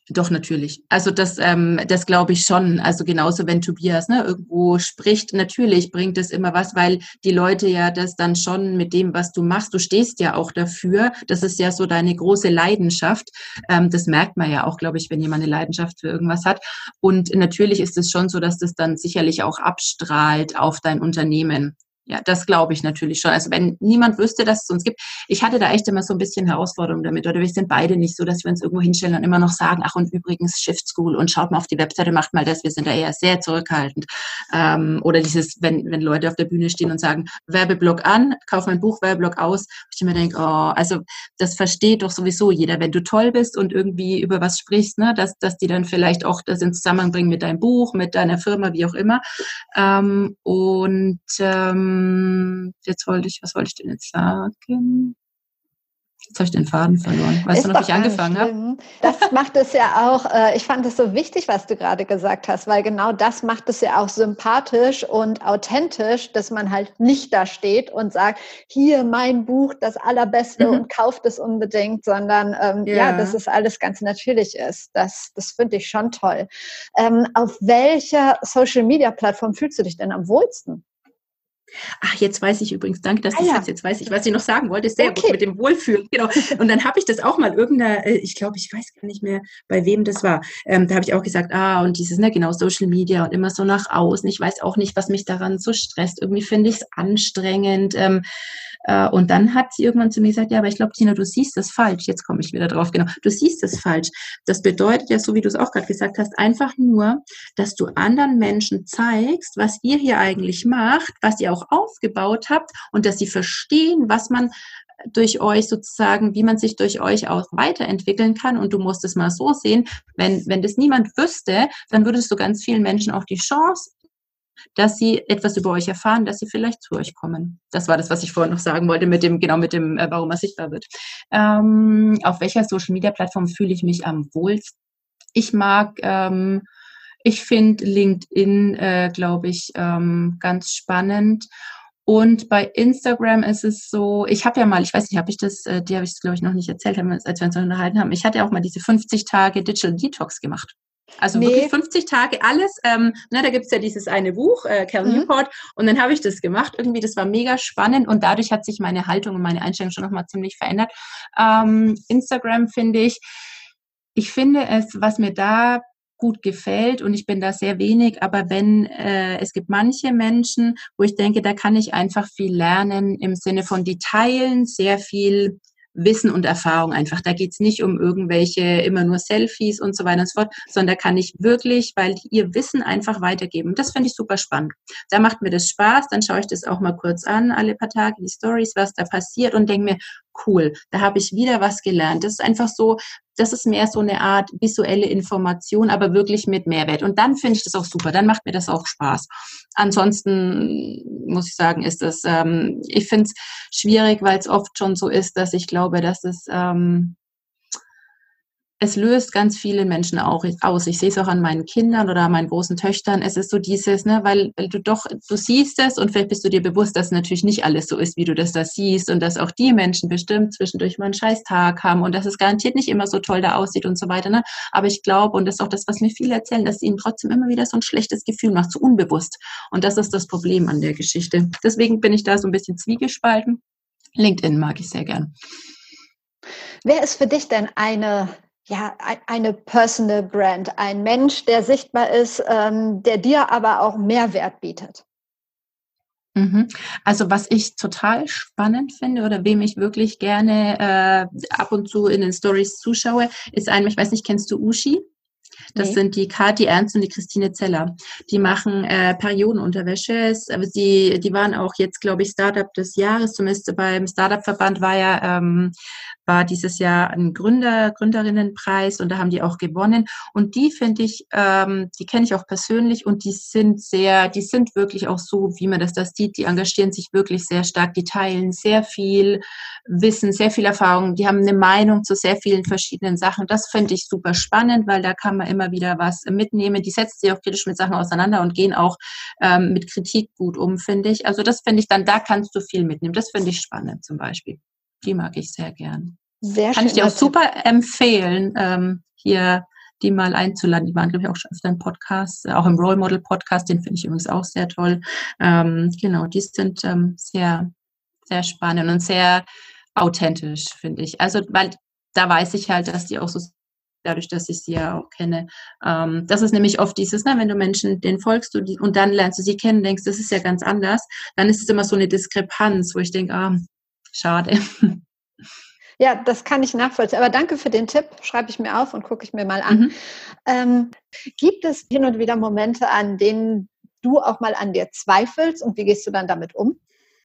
Doch, natürlich. Also das, ähm, das glaube ich schon. Also genauso, wenn Tobias ne, irgendwo spricht, natürlich bringt es immer was, weil die Leute ja das dann schon mit dem, was du machst, du stehst ja auch dafür. Das ist ja so deine große Leidenschaft. Ähm, das merkt man ja auch, glaube ich, wenn jemand eine Leidenschaft für irgendwas hat. Und natürlich ist es schon so, dass das dann sicherlich auch abstrahlt auf dein Unternehmen. Ja, das glaube ich natürlich schon. Also wenn niemand wüsste, dass es uns gibt, ich hatte da echt immer so ein bisschen Herausforderung damit. Oder wir sind beide nicht so, dass wir uns irgendwo hinstellen und immer noch sagen, ach und übrigens Shift School und schaut mal auf die Webseite, macht mal das. Wir sind da eher sehr zurückhaltend. Ähm, oder dieses, wenn, wenn Leute auf der Bühne stehen und sagen, Werbeblock an, kauf mein Buch, Werbeblock aus, ich immer denke, oh, also das versteht doch sowieso jeder, wenn du toll bist und irgendwie über was sprichst, ne, dass, dass die dann vielleicht auch das in Zusammenhang bringen mit deinem Buch, mit deiner Firma, wie auch immer. Ähm, und ähm, ähm, jetzt wollte ich, was wollte ich denn jetzt sagen? Jetzt habe ich den Faden verloren. Weißt ist du noch, wie ich angefangen habe? Das macht es ja auch, äh, ich fand es so wichtig, was du gerade gesagt hast, weil genau das macht es ja auch sympathisch und authentisch, dass man halt nicht da steht und sagt, hier mein Buch, das Allerbeste mhm. und kauft es unbedingt, sondern ähm, ja. ja. dass es alles ganz natürlich ist. Das, das finde ich schon toll. Ähm, auf welcher Social-Media-Plattform fühlst du dich denn am wohlsten? Ach, jetzt weiß ich übrigens, danke, dass ah, du ja. jetzt weiß ich, was ich noch sagen wollte, sehr okay. gut mit dem Wohlfühlen. Genau. Und dann habe ich das auch mal irgendeiner, äh, ich glaube, ich weiß gar nicht mehr, bei wem das war. Ähm, da habe ich auch gesagt, ah, und dieses, ne, genau, Social Media und immer so nach außen. Ich weiß auch nicht, was mich daran so stresst. Irgendwie finde ich es anstrengend. Ähm, Äh, und dann hat sie irgendwann zu mir gesagt, ja, aber ich glaube, Tina, du siehst das falsch. Jetzt komme ich wieder drauf, genau. Du siehst das falsch. Das bedeutet ja, so wie du es auch gerade gesagt hast, einfach nur, dass du anderen Menschen zeigst, was ihr hier eigentlich macht, was ihr auch aufgebaut habt und dass sie verstehen, was man durch euch sozusagen, wie man sich durch euch auch weiterentwickeln kann. Und du musst es mal so sehen, wenn, wenn das niemand wüsste, dann würdest du ganz vielen Menschen auch die Chance dass sie etwas über euch erfahren, dass sie vielleicht zu euch kommen. Das war das, was ich vorhin noch sagen wollte mit dem, genau mit dem, äh, warum er sichtbar wird. Ähm, auf welcher Social Media Plattform fühle ich mich am wohlsten? Ich mag, ähm, ich finde LinkedIn, äh, glaube ich, ähm, ganz spannend. Und bei Instagram ist es so, ich habe ja mal, ich weiß nicht, habe ich das, äh, die habe ich glaube ich noch nicht erzählt, als wir uns unterhalten haben. Ich hatte ja auch mal diese 50 Tage Digital Detox gemacht. Also nee. wirklich 50 Tage alles. Ähm, ne, da gibt's ja dieses eine Buch, äh, Cal mhm. Newport, und dann habe ich das gemacht. Irgendwie, das war mega spannend und dadurch hat sich meine Haltung und meine Einstellung schon nochmal ziemlich verändert. Ähm, Instagram finde ich, ich finde es, was mir da gut gefällt und ich bin da sehr wenig, aber wenn äh, es gibt manche Menschen, wo ich denke, da kann ich einfach viel lernen im Sinne von die teilen sehr viel Wissen und Erfahrung einfach. Da geht's nicht um irgendwelche immer nur Selfies und so weiter und so fort, sondern da kann ich wirklich, weil ihr Wissen einfach weitergeben. Das finde ich super spannend. Da macht mir das Spaß, dann schaue ich das auch mal kurz an, alle paar Tage, die Stories, was da passiert und denke mir, cool, da habe ich wieder was gelernt. Das ist einfach so, das ist mehr so eine Art visuelle Information, aber wirklich mit Mehrwert. Und dann finde ich das auch super, dann macht mir das auch Spaß. Ansonsten muss ich sagen, ist das, ähm, ich finde es schwierig, weil es oft schon so ist, dass ich glaube, dass es ähm, es löst ganz viele Menschen auch aus. Ich sehe es auch an meinen Kindern oder an meinen großen Töchtern. Es ist so dieses, ne, weil, weil du doch, du siehst es und vielleicht bist du dir bewusst, dass natürlich nicht alles so ist, wie du das da siehst und dass auch die Menschen bestimmt zwischendurch mal einen scheiß Tag haben und dass es garantiert nicht immer so toll da aussieht und so weiter. Ne? Aber ich glaube, und das ist auch das, was mir viele erzählen, dass es ihnen trotzdem immer wieder so ein schlechtes Gefühl macht, so unbewusst. Und das ist das Problem an der Geschichte. Deswegen bin ich da so ein bisschen zwiegespalten. LinkedIn mag ich sehr gern. Wer ist für dich denn eine ja, eine Personal Brand, ein Mensch, der sichtbar ist, ähm, der dir aber auch Mehrwert bietet. Mhm. Also was ich total spannend finde oder wem ich wirklich gerne äh, ab und zu in den Stories zuschaue, ist ein, ich weiß nicht, kennst du Ushi? Das nee. sind die Kathi Ernst und die Christine Zeller. Die machen äh, Periodenunterwäsche. Die, die waren auch jetzt, glaube ich, Startup des Jahres. Zumindest beim Startup-Verband war ja ähm, war dieses Jahr ein Gründer, Gründerinnenpreis und da haben die auch gewonnen. Und die finde ich, ähm, die kenne ich auch persönlich und die sind sehr, die sind wirklich auch so, wie man das da sieht, die engagieren sich wirklich sehr stark, die teilen sehr viel Wissen, sehr viel Erfahrung, die haben eine Meinung zu sehr vielen verschiedenen Sachen. Das finde ich super spannend, weil da kann man immer wieder was mitnehmen. Die setzen sich auch kritisch mit Sachen auseinander und gehen auch ähm, mit Kritik gut um, finde ich. Also das finde ich dann, da kannst du viel mitnehmen. Das finde ich spannend zum Beispiel. Die mag ich sehr gern. Sehr Kann ich dir auch super empfehlen, ähm, hier die mal einzuladen. Die waren, glaube ich, auch schon öfter im Podcast, auch im Role Model Podcast, den finde ich übrigens auch sehr toll. Ähm, genau, die sind ähm, sehr, sehr spannend und sehr authentisch, finde ich. Also, weil da weiß ich halt, dass die auch so dadurch, dass ich sie ja auch kenne. Ähm, das ist nämlich oft dieses, ne, wenn du Menschen, den folgst du die, und dann lernst du sie kennen, denkst, das ist ja ganz anders, dann ist es immer so eine Diskrepanz, wo ich denke, ah, schade. Ja, das kann ich nachvollziehen. Aber danke für den Tipp. Schreibe ich mir auf und gucke ich mir mal an. Mhm. Ähm, gibt es hin und wieder Momente, an denen du auch mal an dir zweifelst und wie gehst du dann damit um?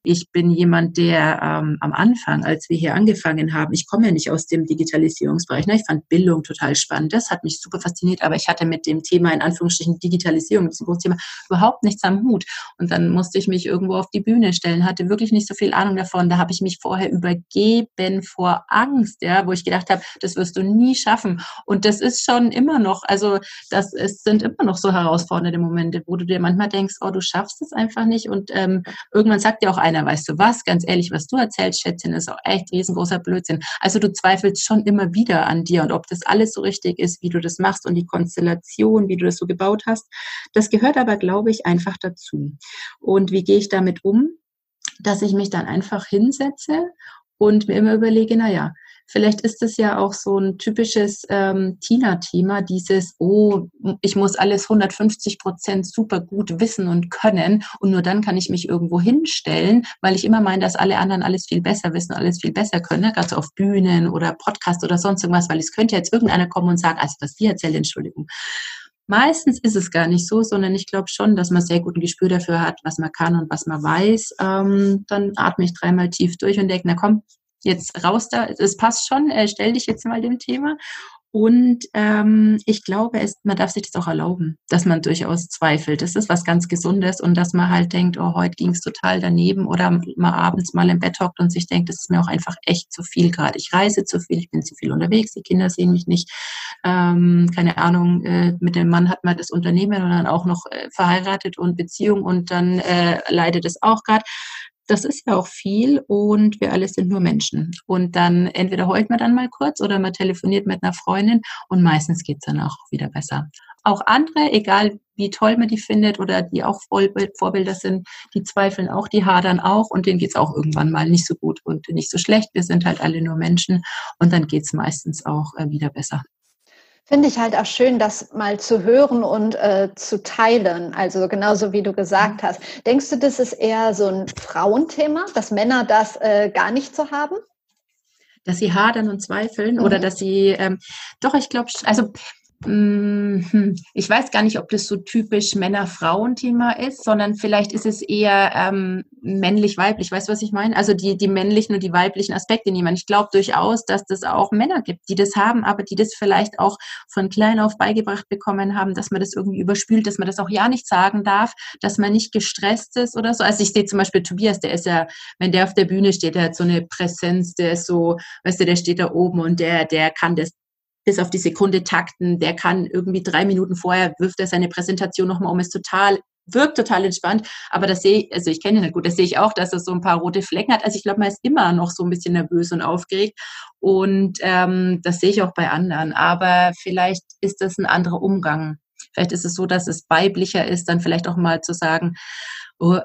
Ich bin jemand, der ähm, am Anfang, als wir hier angefangen haben, ich komme ja nicht aus dem Digitalisierungsbereich, ne? ich fand Bildung total spannend, das hat mich super fasziniert, aber ich hatte mit dem Thema in Anführungsstrichen Digitalisierung, diesem großen Thema, überhaupt nichts am Hut. Und dann musste ich mich irgendwo auf die Bühne stellen, hatte wirklich nicht so viel Ahnung davon. Da habe ich mich vorher übergeben vor Angst, ja, wo ich gedacht habe, das wirst du nie schaffen. Und das ist schon immer noch, also das es sind immer noch so herausfordernde Momente, wo du dir manchmal denkst, oh, du schaffst es einfach nicht. Und ähm, irgendwann sagt dir auch einer, einer, weißt du was, ganz ehrlich, was du erzählst, Schätzchen, ist auch echt riesengroßer Blödsinn. Also du zweifelst schon immer wieder an dir und ob das alles so richtig ist, wie du das machst und die Konstellation, wie du das so gebaut hast. Das gehört aber, glaube ich, einfach dazu. Und wie gehe ich damit um? Dass ich mich dann einfach hinsetze und mir immer überlege, naja, vielleicht ist es ja auch so ein typisches ähm, Tina-Thema, dieses, oh, ich muss alles 150 Prozent super gut wissen und können und nur dann kann ich mich irgendwo hinstellen, weil ich immer meine, dass alle anderen alles viel besser wissen, alles viel besser können, ne? gerade auf Bühnen oder Podcast oder sonst irgendwas, weil es könnte jetzt irgendeiner kommen und sagen, also was wir erzählen, Entschuldigung. Meistens ist es gar nicht so, sondern ich glaube schon, dass man sehr gut ein Gespür dafür hat, was man kann und was man weiß. Ähm, dann atme ich dreimal tief durch und denke, na komm, jetzt raus da, es passt schon, äh, stell dich jetzt mal dem Thema. Und ähm, ich glaube, es, man darf sich das auch erlauben, dass man durchaus zweifelt. Das ist was ganz Gesundes und dass man halt denkt, oh, heute ging es total daneben oder man abends mal im Bett hockt und sich denkt, das ist mir auch einfach echt zu viel gerade. Ich reise zu viel, ich bin zu viel unterwegs, die Kinder sehen mich nicht. Ähm, keine Ahnung, äh, mit dem Mann hat man das Unternehmen und dann auch noch äh, verheiratet und Beziehung und dann äh, leidet es auch gerade das ist ja auch viel und wir alle sind nur Menschen. Und dann entweder heult man dann mal kurz oder man telefoniert mit einer Freundin und meistens geht es dann auch wieder besser. Auch andere, egal wie toll man die findet oder die auch Vorbilder sind, die zweifeln auch, die hadern auch und denen geht es auch irgendwann mal nicht so gut und nicht so schlecht. Wir sind halt alle nur Menschen und dann geht es meistens auch äh, wieder besser. Finde ich halt auch schön, das mal zu hören und äh, zu teilen. Also genauso wie du gesagt mhm. hast. Denkst du, das ist eher so ein Frauenthema, dass Männer das äh, gar nicht so haben? Dass sie hadern und zweifeln mhm. oder dass sie, ähm, doch, ich glaube, also. Ich weiß gar nicht, ob das so typisch Männer-Frauen-Thema ist, sondern vielleicht ist es eher ähm, männlich-weiblich. Weißt du, was ich meine? Also die, die männlichen und die weiblichen Aspekte nehmen. Ich glaube durchaus, dass das auch Männer gibt, die das haben, aber die das vielleicht auch von klein auf beigebracht bekommen haben, dass man das irgendwie überspült, dass man das auch ja nicht sagen darf, dass man nicht gestresst ist oder so. Also ich sehe zum Beispiel Tobias, der ist ja, wenn der auf der Bühne steht, der hat so eine Präsenz, der ist so, weißt du, der steht da oben und der, der kann das bis auf die Sekunde takten. Der kann irgendwie drei Minuten vorher wirft er seine Präsentation nochmal um, ist total wirkt total entspannt, aber das sehe ich, also ich kenne ihn nicht gut, das sehe ich auch, dass er so ein paar rote Flecken hat. Also ich glaube, man ist immer noch so ein bisschen nervös und aufgeregt und ähm, das sehe ich auch bei anderen. Aber vielleicht ist das ein anderer Umgang. Vielleicht ist es so, dass es weiblicher ist, dann vielleicht auch mal zu sagen, oh,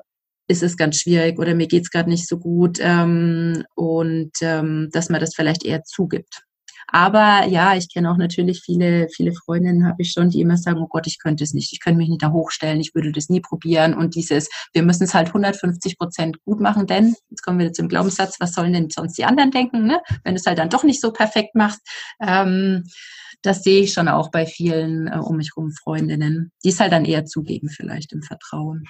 ist es ganz schwierig oder mir geht's gerade nicht so gut ähm, und ähm, dass man das vielleicht eher zugibt. Aber ja, ich kenne auch natürlich viele, viele Freundinnen habe ich schon, die immer sagen, oh Gott, ich könnte es nicht, ich könnte mich nicht da hochstellen, ich würde das nie probieren. Und dieses, wir müssen es halt 150 Prozent gut machen, denn, jetzt kommen wir zum Glaubenssatz, was sollen denn sonst die anderen denken, ne? wenn du es halt dann doch nicht so perfekt machst. Ähm, das sehe ich schon auch bei vielen äh, um mich herum Freundinnen, die es halt dann eher zugeben vielleicht im Vertrauen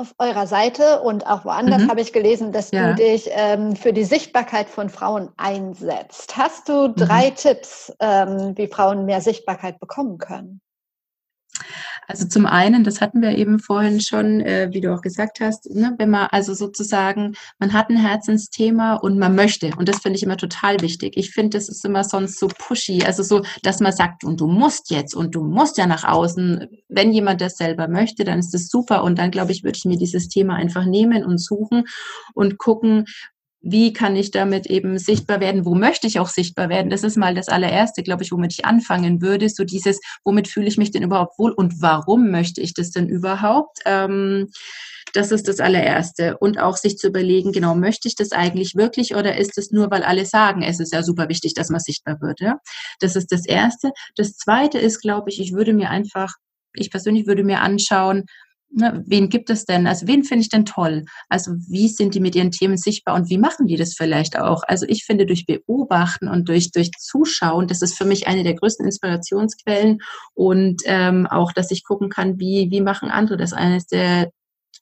auf eurer Seite und auch woanders mhm. habe ich gelesen, dass ja. du dich ähm, für die Sichtbarkeit von Frauen einsetzt. Hast du drei mhm. Tipps, ähm, wie Frauen mehr Sichtbarkeit bekommen können? Also zum einen, das hatten wir eben vorhin schon, äh, wie du auch gesagt hast, ne, wenn man also sozusagen, man hat ein Herzensthema und man möchte, und das finde ich immer total wichtig. Ich finde, das ist immer sonst so pushy, also so, dass man sagt, und du musst jetzt und du musst ja nach außen. Wenn jemand das selber möchte, dann ist das super und dann glaube ich, würde ich mir dieses Thema einfach nehmen und suchen und gucken, wie kann ich damit eben sichtbar werden? Wo möchte ich auch sichtbar werden? Das ist mal das allererste, glaube ich, womit ich anfangen würde. So dieses, womit fühle ich mich denn überhaupt wohl und warum möchte ich das denn überhaupt? Ähm, das ist das allererste. Und auch sich zu überlegen, genau, möchte ich das eigentlich wirklich oder ist es nur, weil alle sagen, es ist ja super wichtig, dass man sichtbar wird. Ja? Das ist das erste. Das zweite ist, glaube ich, ich würde mir einfach, ich persönlich würde mir anschauen, ne, wen gibt es denn? Also wen finde ich denn toll? Also wie sind die mit ihren Themen sichtbar und wie machen die das vielleicht auch? Also ich finde durch Beobachten und durch, durch Zuschauen, das ist für mich eine der größten Inspirationsquellen und ähm, auch, dass ich gucken kann, wie, wie machen andere das. Eines der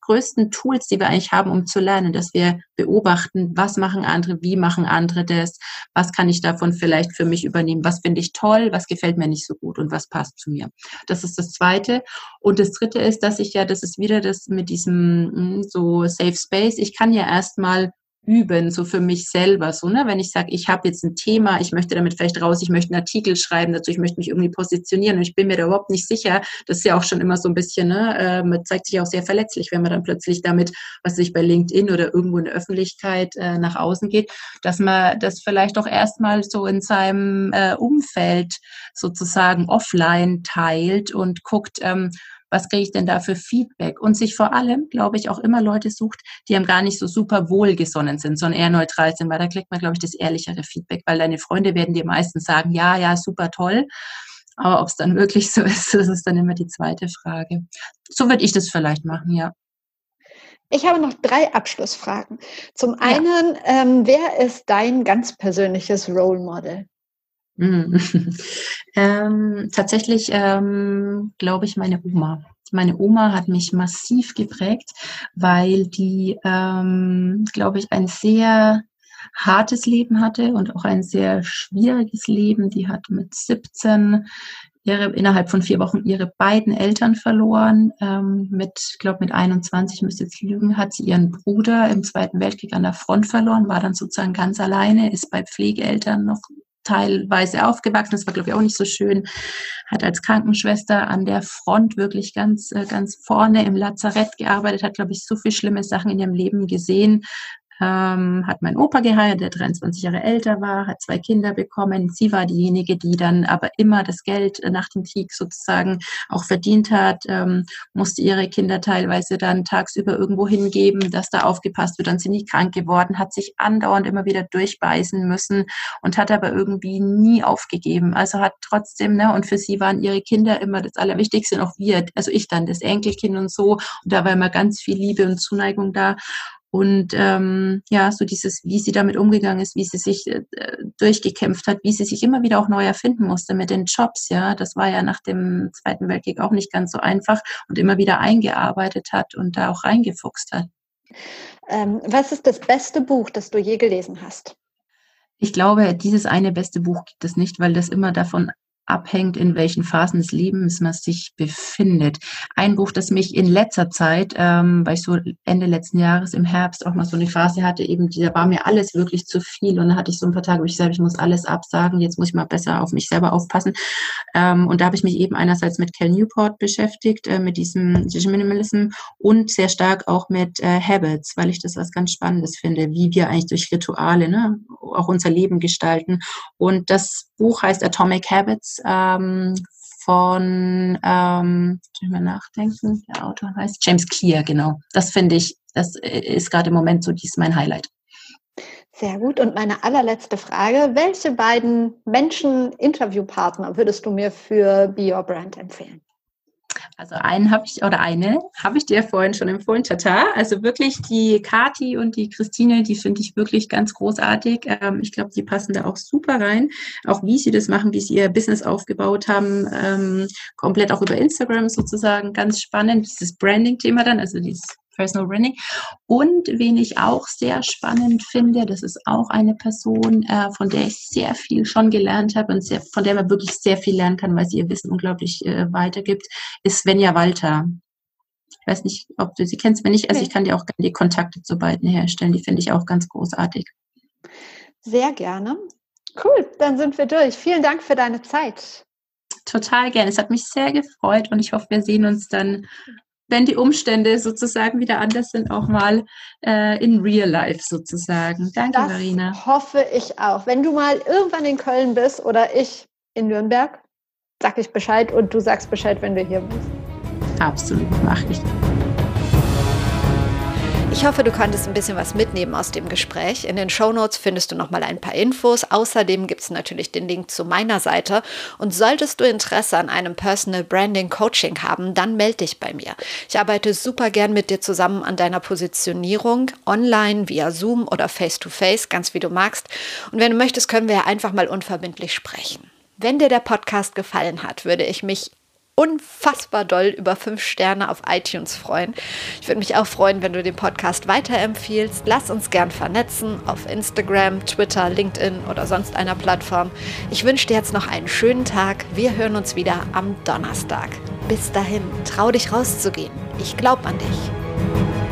größten Tools, die wir eigentlich haben, um zu lernen, dass wir beobachten, was machen andere, wie machen andere das, was kann ich davon vielleicht für mich übernehmen, was finde ich toll, was gefällt mir nicht so gut und was passt zu mir. Das ist das Zweite. Und das Dritte ist, dass ich ja, das ist wieder das mit diesem hm, so Safe Space, ich kann ja erstmal üben, so für mich selber. So, ne? Wenn ich sage, ich habe jetzt ein Thema, ich möchte damit vielleicht raus, ich möchte einen Artikel schreiben dazu, ich möchte mich irgendwie positionieren und ich bin mir da überhaupt nicht sicher. Das ist ja auch schon immer so ein bisschen, ne? Äh, man zeigt sich auch sehr verletzlich, wenn man dann plötzlich damit, was sich bei LinkedIn oder irgendwo in der Öffentlichkeit äh, nach außen geht, dass man das vielleicht auch erstmal so in seinem äh, Umfeld sozusagen offline teilt und guckt, ähm, Was kriege ich denn da für Feedback? Und sich vor allem, glaube ich, auch immer Leute sucht, die einem gar nicht so super wohlgesonnen sind, sondern eher neutral sind, weil da kriegt man, glaube ich, das ehrlichere Feedback, weil deine Freunde werden dir meistens sagen, ja, ja, super toll. Aber ob es dann wirklich so ist, das ist dann immer die zweite Frage. So würde ich das vielleicht machen, ja. Ich habe noch drei Abschlussfragen. Zum einen, ja. ähm, wer ist dein ganz persönliches Role Model? Mhm. ähm, tatsächlich ähm, glaube ich meine Oma. Meine Oma hat mich massiv geprägt, weil die, ähm, glaube ich, ein sehr hartes Leben hatte und auch ein sehr schwieriges Leben. Die hat mit 17 ihre, innerhalb von vier Wochen ihre beiden Eltern verloren. Ähm, mit, glaube, mit 21, müsste jetzt lügen, hat sie ihren Bruder im Zweiten Weltkrieg an der Front verloren, war dann sozusagen ganz alleine, ist bei Pflegeeltern noch teilweise aufgewachsen. Das war, glaube ich, auch nicht so schön. Hat als Krankenschwester an der Front wirklich ganz, äh, ganz vorne im Lazarett gearbeitet, hat, glaube ich, so viele schlimme Sachen in ihrem Leben gesehen, ähm, hat mein Opa geheiratet, der 23 Jahre älter war, hat zwei Kinder bekommen. Sie war diejenige, die dann aber immer das Geld nach dem Krieg sozusagen auch verdient hat, ähm, musste ihre Kinder teilweise dann tagsüber irgendwo hingeben, dass da aufgepasst wird. Dann sind die krank geworden, hat sich andauernd immer wieder durchbeißen müssen und hat aber irgendwie nie aufgegeben. Also hat trotzdem, ne, und für sie waren ihre Kinder immer das Allerwichtigste, auch wir, also ich dann, das Enkelkind und so. Und da war immer ganz viel Liebe und Zuneigung da. Und ähm, ja, so dieses, wie sie damit umgegangen ist, wie sie sich äh, durchgekämpft hat, wie sie sich immer wieder auch neu erfinden musste mit den Jobs, ja. Das war ja nach dem Zweiten Weltkrieg auch nicht ganz so einfach und immer wieder eingearbeitet hat und da auch reingefuchst hat. Ähm, was ist das beste Buch, das du je gelesen hast? Ich glaube, dieses eine beste Buch gibt es nicht, weil das immer davon abhängt, in welchen Phasen des Lebens man sich befindet. Ein Buch, das mich in letzter Zeit, ähm, weil ich so Ende letzten Jahres im Herbst auch mal so eine Phase hatte, eben, da war mir alles wirklich zu viel und da hatte ich so ein paar Tage, wo ich sage, ich muss alles absagen, jetzt muss ich mal besser auf mich selber aufpassen. Ähm, und da habe ich mich eben einerseits mit Cal Newport beschäftigt, äh, mit diesem Minimalism und sehr stark auch mit äh, Habits, weil ich das was ganz Spannendes finde, wie wir eigentlich durch Rituale ne, auch unser Leben gestalten. Und das Buch heißt Atomic Habits ähm, von, ähm, ich mal nachdenken, der Autor heißt James Clear, genau. Das finde ich, das ist gerade im Moment so dies mein Highlight. Sehr gut. Und meine allerletzte Frage: Welche beiden Menschen, Interviewpartner würdest du mir für Be Your Brand empfehlen? Also einen habe ich, oder eine habe ich dir vorhin schon empfohlen, Tata. Also wirklich die Kati und die Christine, die finde ich wirklich ganz großartig. Ähm, ich glaube, die passen da auch super rein. Auch wie sie das machen, wie sie ihr Business aufgebaut haben, ähm, komplett auch über Instagram sozusagen. Ganz spannend, dieses Branding-Thema dann, also dieses Personal Branding. Und wen ich auch sehr spannend finde, das ist auch eine Person, äh, von der ich sehr viel schon gelernt habe und sehr, von der man wirklich sehr viel lernen kann, weil sie ihr Wissen unglaublich äh, weitergibt, ist Svenja Walter. Ich weiß nicht, ob du sie kennst. Wenn nicht, also ich kann dir auch gerne die Kontakte zu beiden herstellen. Die finde ich auch ganz großartig. Sehr gerne. Cool, dann sind wir durch. Vielen Dank für deine Zeit. Total gerne. Es hat mich sehr gefreut und ich hoffe, wir sehen uns dann wenn die Umstände sozusagen wieder anders sind, auch mal äh, in Real Life sozusagen. Danke, das Marina. Hoffe ich auch. Wenn du mal irgendwann in Köln bist oder ich in Nürnberg, sag ich Bescheid und du sagst Bescheid, wenn du hier bist. Absolut, mache ich. Ich hoffe, du konntest ein bisschen was mitnehmen aus dem Gespräch. In den Show Notes findest du noch mal ein paar Infos. Außerdem gibt es natürlich den Link zu meiner Seite. Und solltest du Interesse an einem Personal Branding Coaching haben, dann melde dich bei mir. Ich arbeite super gern mit dir zusammen an deiner Positionierung, online, via Zoom oder Face-to-Face, -face, ganz wie du magst. Und wenn du möchtest, können wir ja einfach mal unverbindlich sprechen. Wenn dir der Podcast gefallen hat, würde ich mich unfassbar doll über fünf Sterne auf iTunes freuen. Ich würde mich auch freuen, wenn du den Podcast weiterempfiehlst. Lass uns gern vernetzen auf Instagram, Twitter, LinkedIn oder sonst einer Plattform. Ich wünsche dir jetzt noch einen schönen Tag. Wir hören uns wieder am Donnerstag. Bis dahin, trau dich rauszugehen. Ich glaube an dich.